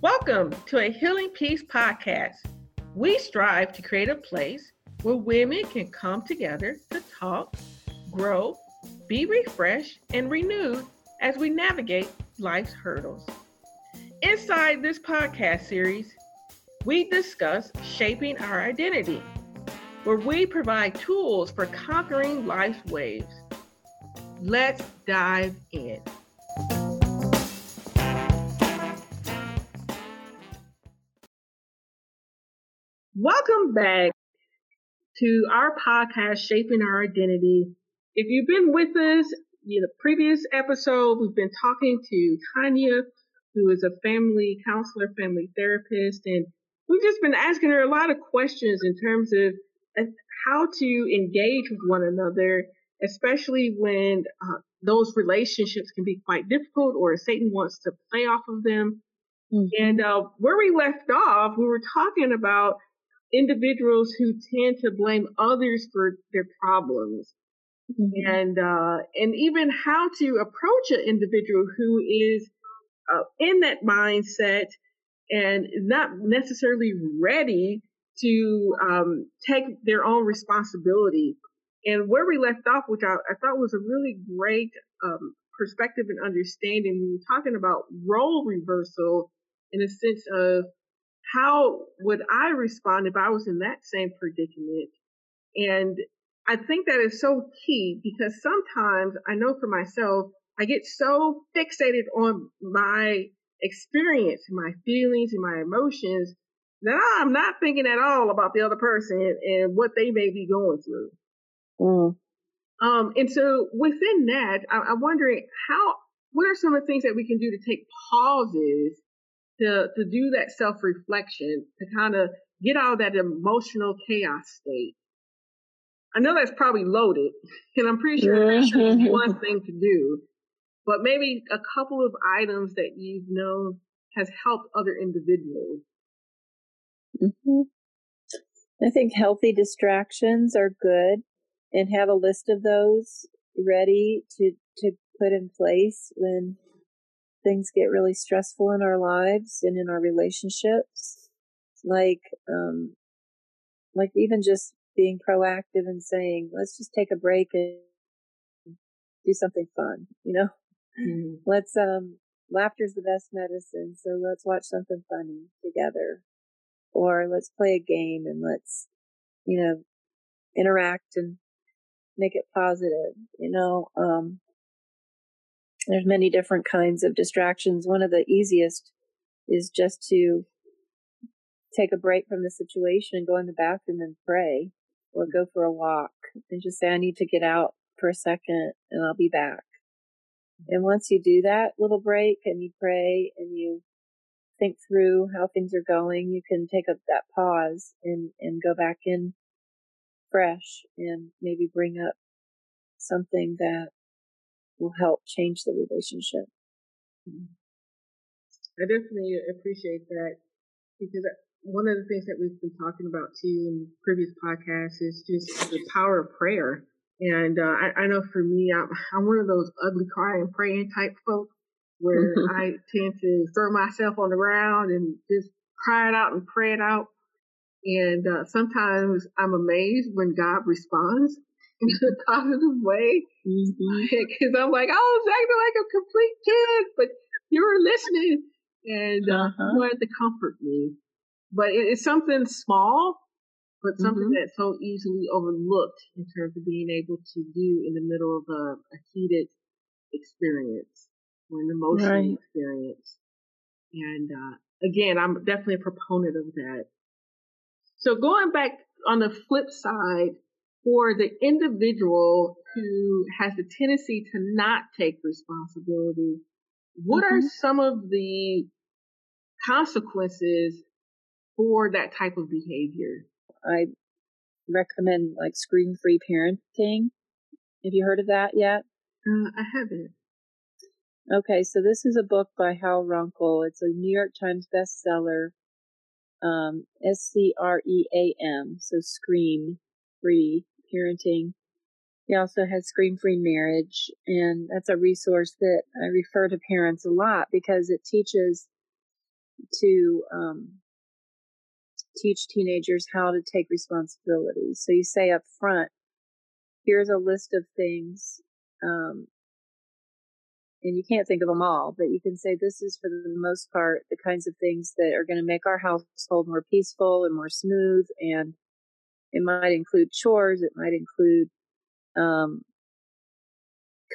Welcome to a Healing Peace podcast. We strive to create a place where women can come together to talk, grow, be refreshed, and renewed as we navigate life's hurdles. Inside this podcast series, we discuss shaping our identity, where we provide tools for conquering life's waves. Let's dive in. Welcome back to our podcast, Shaping Our Identity. If you've been with us in the previous episode, we've been talking to Tanya, who is a family counselor, family therapist, and we've just been asking her a lot of questions in terms of uh, how to engage with one another, especially when uh, those relationships can be quite difficult or Satan wants to play off of them. Mm-hmm. And uh, where we left off, we were talking about individuals who tend to blame others for their problems. Mm-hmm. And uh, and even how to approach an individual who is uh, in that mindset and not necessarily ready to um, take their own responsibility. And where we left off, which I, I thought was a really great um, perspective and understanding, we were talking about role reversal in a sense of how would I respond if I was in that same predicament? And I think that is so key because sometimes I know for myself, I get so fixated on my experience, my feelings, and my emotions that I'm not thinking at all about the other person and what they may be going through. Mm. Um, and so within that, I, I'm wondering how, what are some of the things that we can do to take pauses to to do that self reflection to kind of get out of that emotional chaos state. I know that's probably loaded, and I'm pretty sure that's mm-hmm. one thing to do, but maybe a couple of items that you've known has helped other individuals. Mm-hmm. I think healthy distractions are good, and have a list of those ready to to put in place when things get really stressful in our lives and in our relationships, like, um, like even just being proactive and saying, let's just take a break and do something fun, you know? Mm-hmm. Let's, um, laughter's the best medicine. So let's watch something funny together or let's play a game and let's, you know, interact and make it positive, you know, um, there's many different kinds of distractions. One of the easiest is just to take a break from the situation and go in the bathroom and pray or go for a walk and just say, I need to get out for a second and I'll be back. And once you do that little break and you pray and you think through how things are going, you can take up that pause and, and go back in fresh and maybe bring up something that will help change the relationship. I definitely appreciate that because one of the things that we've been talking about too in previous podcasts is just the power of prayer. And uh, I, I, know for me, I'm, I'm, one of those ugly crying praying type folks where I tend to throw myself on the ground and just cry it out and pray it out. And uh, sometimes I'm amazed when God responds in a positive way. Because mm-hmm. I'm like, I was acting like a complete kid, but you were listening and uh, uh-huh. you wanted to comfort me. But it, it's something small, but something mm-hmm. that's so easily overlooked in terms of being able to do in the middle of a, a heated experience or an emotional right. experience. And uh, again, I'm definitely a proponent of that. So going back on the flip side, for the individual who has the tendency to not take responsibility, what mm-hmm. are some of the consequences for that type of behavior? I recommend like scream free parenting. Have you heard of that yet? Uh, I haven't. Okay, so this is a book by Hal Runkel. It's a New York Times bestseller. Um, S C R E A M, so scream free parenting. He also has Scream Free Marriage, and that's a resource that I refer to parents a lot because it teaches to um, teach teenagers how to take responsibility. So you say up front, here's a list of things, um, and you can't think of them all, but you can say this is for the most part the kinds of things that are going to make our household more peaceful and more smooth. And it might include chores, it might include um,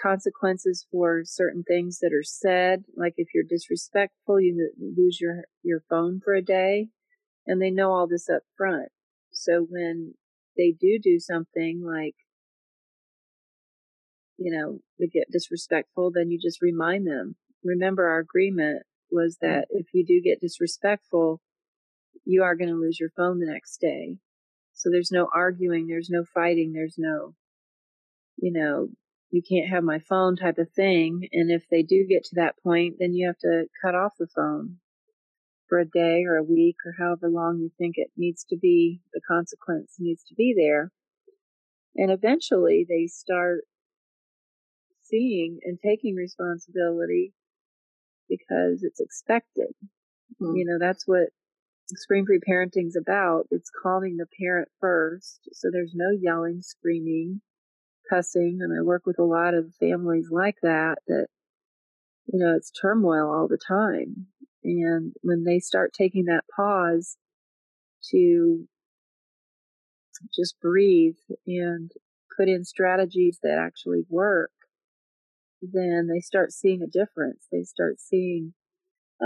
consequences for certain things that are said. Like if you're disrespectful, you lose your your phone for a day, and they know all this up front. So when they do do something like you know they get disrespectful, then you just remind them. Remember, our agreement was that if you do get disrespectful, you are going to lose your phone the next day. So there's no arguing, there's no fighting, there's no you know, you can't have my phone type of thing. And if they do get to that point, then you have to cut off the phone for a day or a week or however long you think it needs to be, the consequence needs to be there. And eventually they start seeing and taking responsibility because it's expected. Mm-hmm. You know, that's what scream free parenting's about. It's calming the parent first. So there's no yelling, screaming cussing and I work with a lot of families like that that you know it's turmoil all the time and when they start taking that pause to just breathe and put in strategies that actually work then they start seeing a difference they start seeing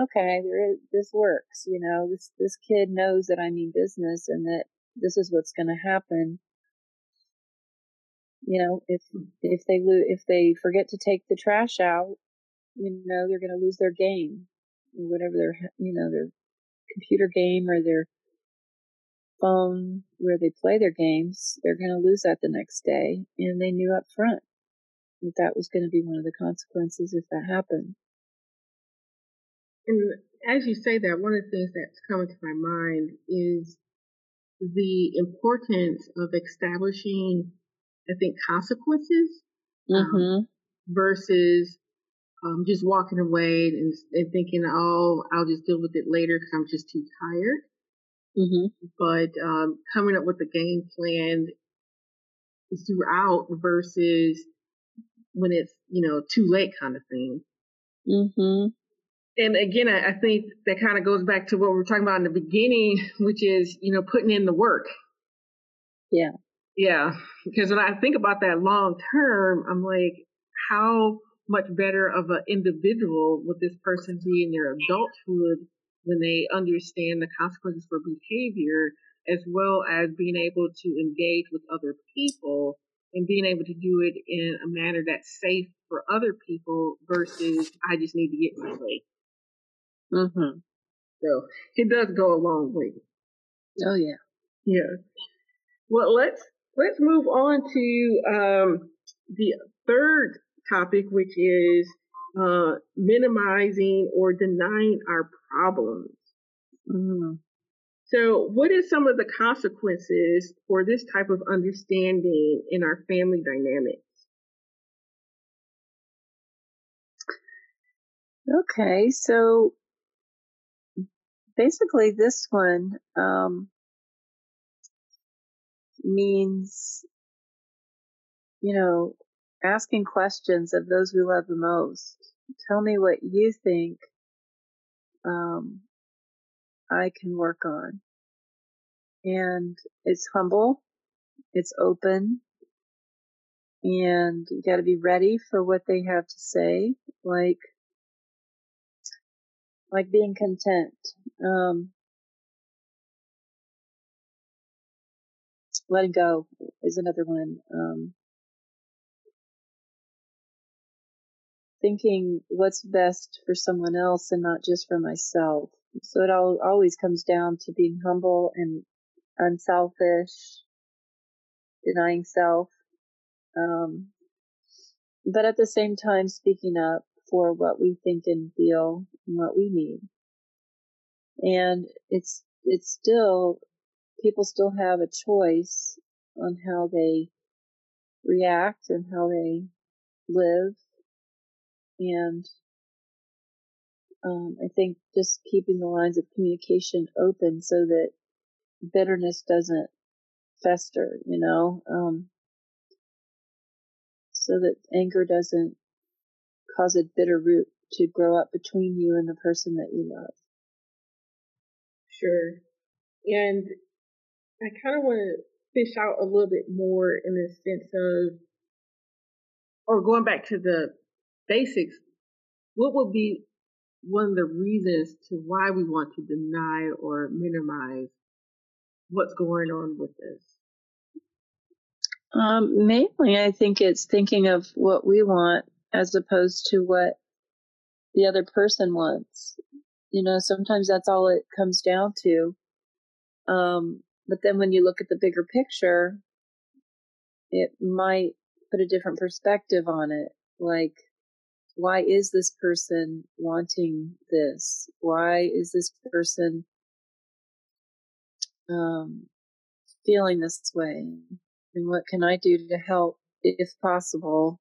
okay there is this works you know this this kid knows that I mean business and that this is what's going to happen you know, if if they lo- if they forget to take the trash out, you know, they're going to lose their game, whatever their you know their computer game or their phone where they play their games. They're going to lose that the next day, and they knew up front that that was going to be one of the consequences if that happened. And as you say that, one of the things that's coming to my mind is the importance of establishing I think, consequences um, mm-hmm. um, versus um, just walking away and, and, thinking, oh, I'll just deal with it later because I'm just too tired. Mm-hmm. But um, coming up with a game plan throughout versus when it's, you know, too late kind of thing. Mm-hmm. And again, I, I think that kind of goes back to what we were talking about in the beginning, which is, you know, putting in the work. Yeah. Yeah, because when I think about that long term, I'm like, how much better of an individual would this person be in their adulthood when they understand the consequences for behavior, as well as being able to engage with other people and being able to do it in a manner that's safe for other people versus I just need to get my way. Mm-hmm. So it does go a long way. Oh yeah. Yeah. Well, let's let's move on to um, the third topic, which is uh, minimizing or denying our problems. Mm. So, what are some of the consequences for this type of understanding in our family dynamics? Okay, so basically, this one um, means, you know, asking questions of those we love the most. Tell me what you think um, I can work on. And it's humble, it's open, and you got to be ready for what they have to say, like like being content. Um, letting go is another one. Um, thinking what's best for someone else and not just for myself. So it all, always comes down to being humble and unselfish, denying self, um, but at the same time speaking up for what we think and feel and what we need. And it's it's still people still have a choice on how they react and how they live. And um, I think just keeping the lines of communication open so that bitterness doesn't fester, you know, um, so that anger doesn't cause a bitter root to grow up between you and the person that you love. Sure. And I kind of want to fish out a little bit more in the sense of, or going back to the basics, what would be one of the reasons to why we want to deny or minimize what's going on with this? Um, mainly, I think it's thinking of what we want as opposed to what the other person wants. You know, sometimes that's all it comes down to. Um, but then when you look at the bigger picture, it might put a different perspective on it. Like, why is this person wanting this? Why is this person um, feeling this way? And what can I do to help, if possible,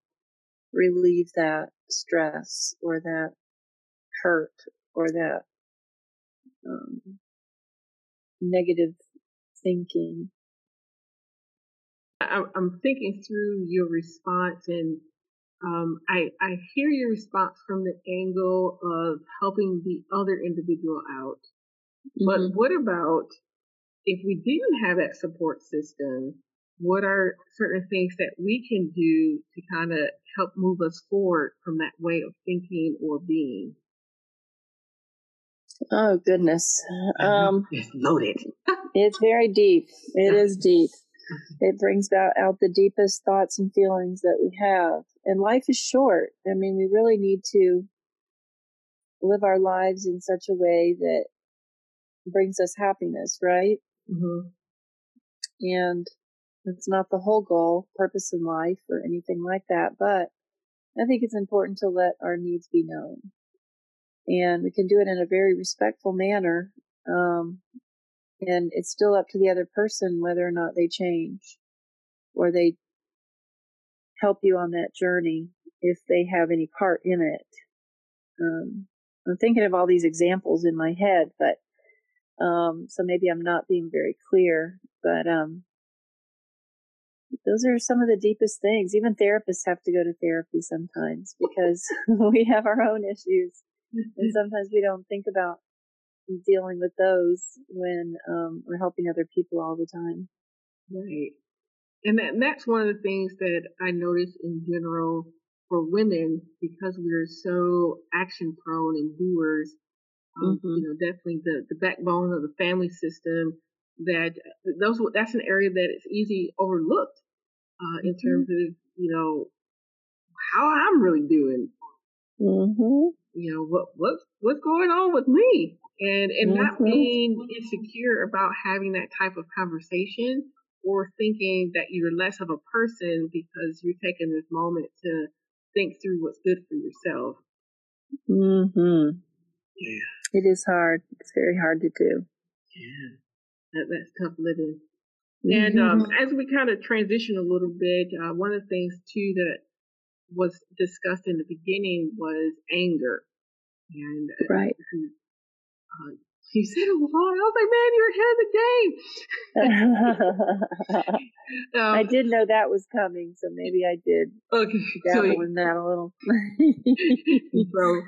relieve that stress or that hurt or that um, negative thinking? I'm thinking through your response and um, I, I hear your response from the angle of helping the other individual out. Mm-hmm. But what about if we didn't have that support system? What are certain things that we can do to kind of help move us forward from that way of thinking or being? Oh goodness, um, it's loaded. it's very deep. It is deep. It brings out, out the deepest thoughts and feelings that we have. And life is short. I mean, we really need to live our lives in such a way that brings us happiness, right? Mm-hmm. And it's not the whole goal, purpose in life, or anything like that. But I think it's important to let our needs be known. And we can do it in a very respectful manner. Um, and it's still up to the other person whether or not they change or they help you on that journey if they have any part in it. Um, I'm thinking of all these examples in my head, but um, so maybe I'm not being very clear. But um, those are some of the deepest things. Even therapists have to go to therapy sometimes because we have our own issues, and sometimes we don't think about dealing with those when um, we're helping other people all the time. Right. And, that, and that's one of the things that I notice in general for women because we're so action prone and doers. Um, mm-hmm. You know, definitely the, the backbone of the family system. That those that's an area that is easy overlooked uh, in mm-hmm. terms of you know how I'm really doing. Mm-hmm. You know what what what's going on with me, and and mm-hmm. not being insecure about having that type of conversation or thinking that you're less of a person because you're taking this moment to think through what's good for yourself. Mhm. Yeah. It is hard. It's very hard to do. Yeah. That, that's tough living. Mm-hmm. And um, as we kind of transition a little bit, uh, one of the things too that was discussed in the beginning was anger. And uh, right. Uh, he said a lot. I was like, man, you're ahead of the game. um, I did know that was coming, so maybe I did okay, so, in that a little. so,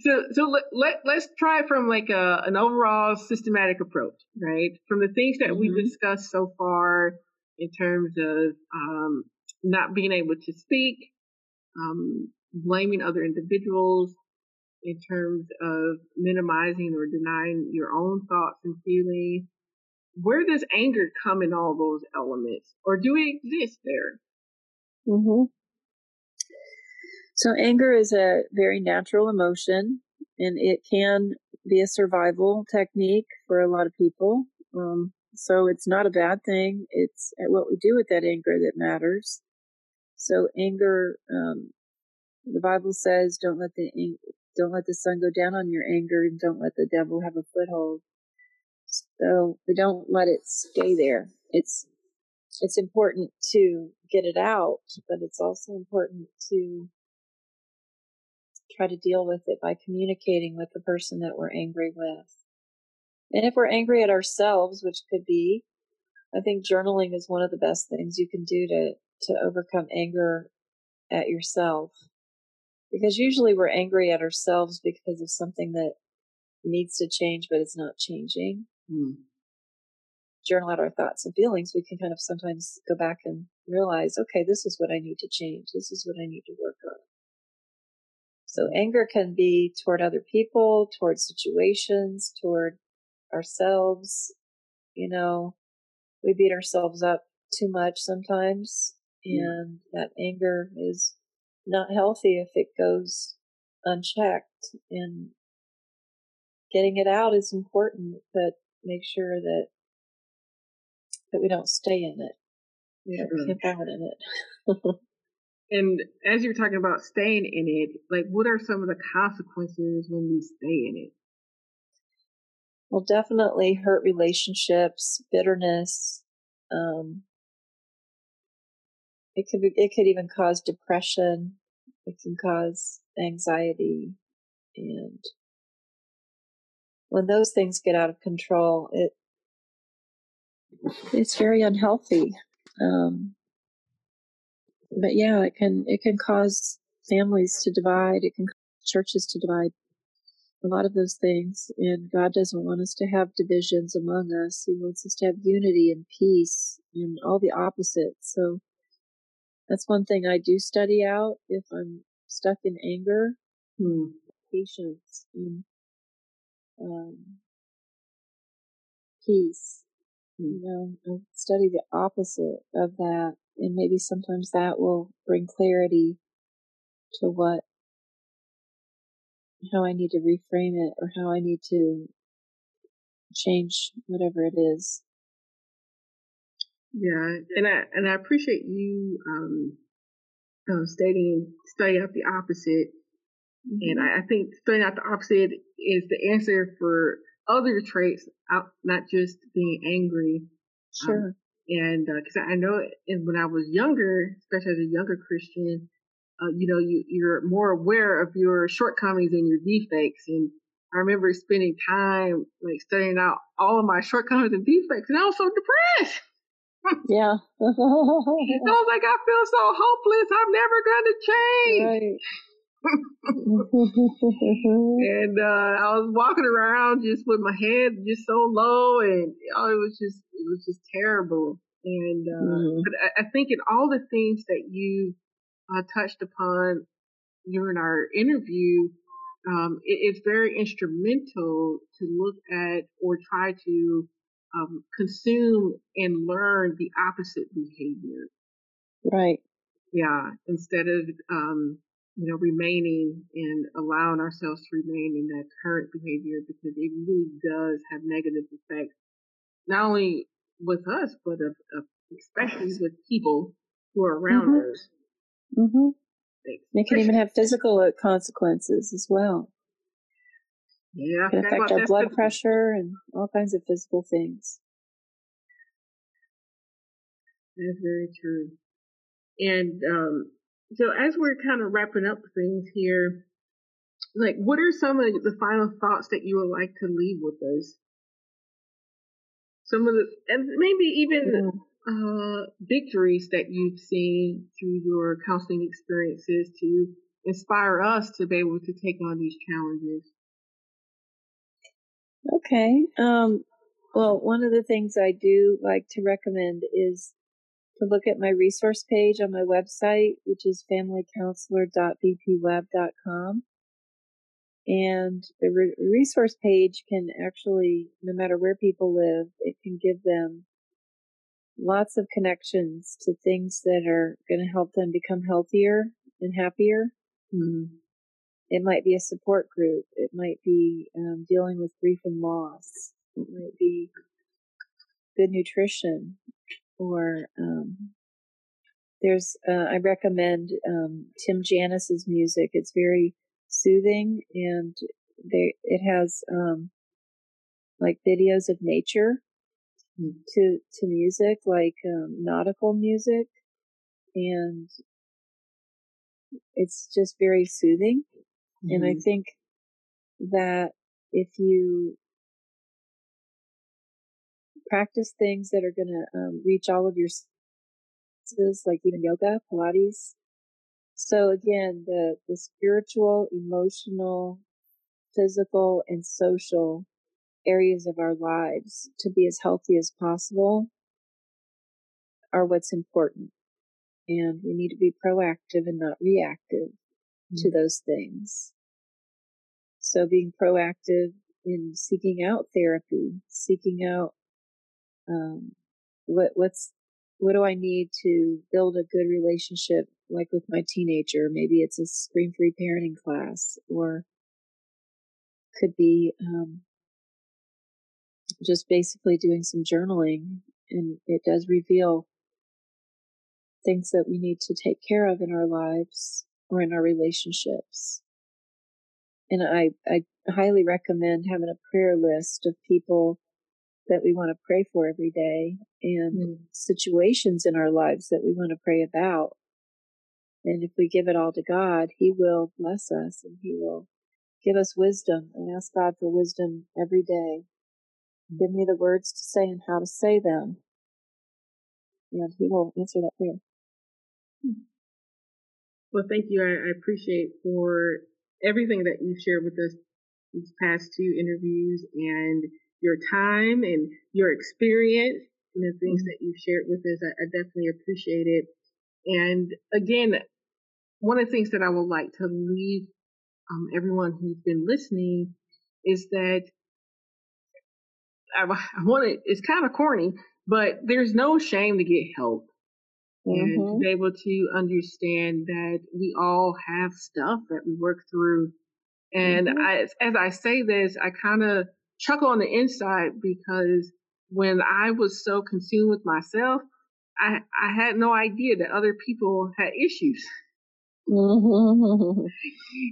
so, so let, let, let's try from like a, an overall systematic approach, right? From the things that mm-hmm. we discussed so far in terms of um, not being able to speak, um, blaming other individuals, in terms of minimizing or denying your own thoughts and feelings. Where does anger come in all those elements, or do it exist there? Mm-hmm. So, anger is a very natural emotion, and it can be a survival technique for a lot of people. Um, so, it's not a bad thing. It's what we do with that anger that matters. So, anger, um, the Bible says, don't let the don't let the sun go down on your anger and don't let the devil have a foothold. So we don't let it stay there. It's it's important to get it out, but it's also important to try to deal with it by communicating with the person that we're angry with. And if we're angry at ourselves, which could be, I think journaling is one of the best things you can do to, to overcome anger at yourself. Because usually we're angry at ourselves because of something that needs to change, but it's not changing. Mm. Journal out our thoughts and feelings, we can kind of sometimes go back and realize, okay, this is what I need to change. This is what I need to work on. So anger can be toward other people, toward situations, toward ourselves. You know, we beat ourselves up too much sometimes, and that anger is not healthy if it goes unchecked. And getting it out is important, but make sure that that we don't stay in it. We don't sure. camp out in it. and as you're talking about staying in it, like what are some of the consequences when we stay in it? Well, definitely hurt relationships, bitterness. Um, it could it could even cause depression. It can cause anxiety, and when those things get out of control, it it's very unhealthy. Um, but yeah, it can it can cause families to divide. It can cause churches to divide a lot of those things. And God doesn't want us to have divisions among us. He wants us to have unity and peace and all the opposites. So that's one thing I do study out if I'm stuck in anger, hmm. patience, and um, peace. Hmm. You know, I study the opposite of that, and maybe sometimes that will bring clarity to what how I need to reframe it or how I need to change whatever it is. Yeah, and I and I appreciate you um, uh, stating studying out the opposite, mm-hmm. and I, I, think studying out the opposite is the answer for other traits, out not just being angry. Um, sure. Um, and because uh, I know, and when I was younger, especially as a younger Christian, uh, you know, you, you're more aware of your shortcomings and your defects. And I remember spending time like studying out all of my shortcomings and defects, and I was so depressed. Yeah. I was like, I feel so hopeless. I'm never going to change. Right. and uh, I was walking around just with my head just so low, and oh, it was just it was just terrible. And uh, mm. but I, I think in all the things that you uh, touched upon during our interview, um, it, it's very instrumental to look at or try to um, consume and learn the opposite behavior. Right. Yeah. Instead of, um, you know, remaining and allowing ourselves to remain in that current behavior because it really does have negative effects, not only with us, but of, of especially with people who are around mm-hmm. us. Mm-hmm. It can even have physical uh, consequences as well. Yeah, it can affect our blood pressure and all kinds of physical things. That's very true. And um, so, as we're kind of wrapping up things here, like, what are some of the final thoughts that you would like to leave with us? Some of the, and maybe even uh, victories that you've seen through your counseling experiences to inspire us to be able to take on these challenges? Okay. Um, well, one of the things I do like to recommend is to look at my resource page on my website, which is familycounselor.bpweb.com. And the re- resource page can actually, no matter where people live, it can give them lots of connections to things that are going to help them become healthier and happier. Mm-hmm. It might be a support group. It might be um, dealing with grief and loss. It might be good nutrition, or um, there's. Uh, I recommend um, Tim Janis's music. It's very soothing, and they it has um, like videos of nature mm. to to music like um, nautical music and it's just very soothing mm-hmm. and i mm-hmm. think that if you practice things that are going to um, reach all of your senses like even yoga pilates so again the the spiritual emotional physical and social areas of our lives to be as healthy as possible are what's important. And we need to be proactive and not reactive. To those things. So being proactive in seeking out therapy, seeking out um, what what's what do I need to build a good relationship like with my teenager? Maybe it's a scream free parenting class or could be um, just basically doing some journaling and it does reveal things that we need to take care of in our lives or in our relationships. And I, I highly recommend having a prayer list of people that we want to pray for every day and mm. situations in our lives that we want to pray about. And if we give it all to God, He will bless us and He will give us wisdom and ask God for wisdom every day. Give me the words to say and how to say them. And He will answer that prayer. Well, thank you. I, I appreciate for everything that you've shared with us these past two interviews and your time and your experience and the things mm-hmm. that you've shared with us. I, I definitely appreciate it. And again, one of the things that I would like to leave um, everyone who's been listening is that I, I want to, it's kind of corny, but there's no shame to get help and mm-hmm. to be able to understand that we all have stuff that we work through. And mm-hmm. I, as I say this, I kind of chuckle on the inside because when I was so consumed with myself, I, I had no idea that other people had issues. Mm-hmm.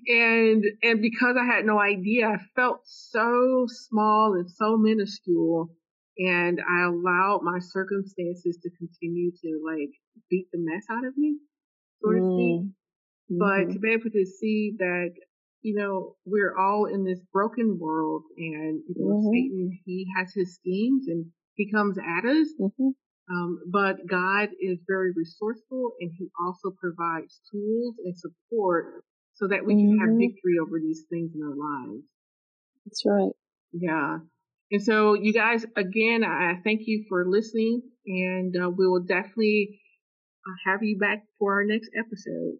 And and because I had no idea, I felt so small and so minuscule and I allowed my circumstances to continue to like beat the mess out of me, so to speak. Mm-hmm. But to be able to see that, you know, we're all in this broken world and, you know, mm-hmm. Satan, he has his schemes and he comes at us. Mm-hmm. Um, but God is very resourceful and he also provides tools and support so that we can have mm-hmm. victory over these things in our lives. That's right. Yeah. And so, you guys, again, I thank you for listening, and uh, we will definitely uh, have you back for our next episode.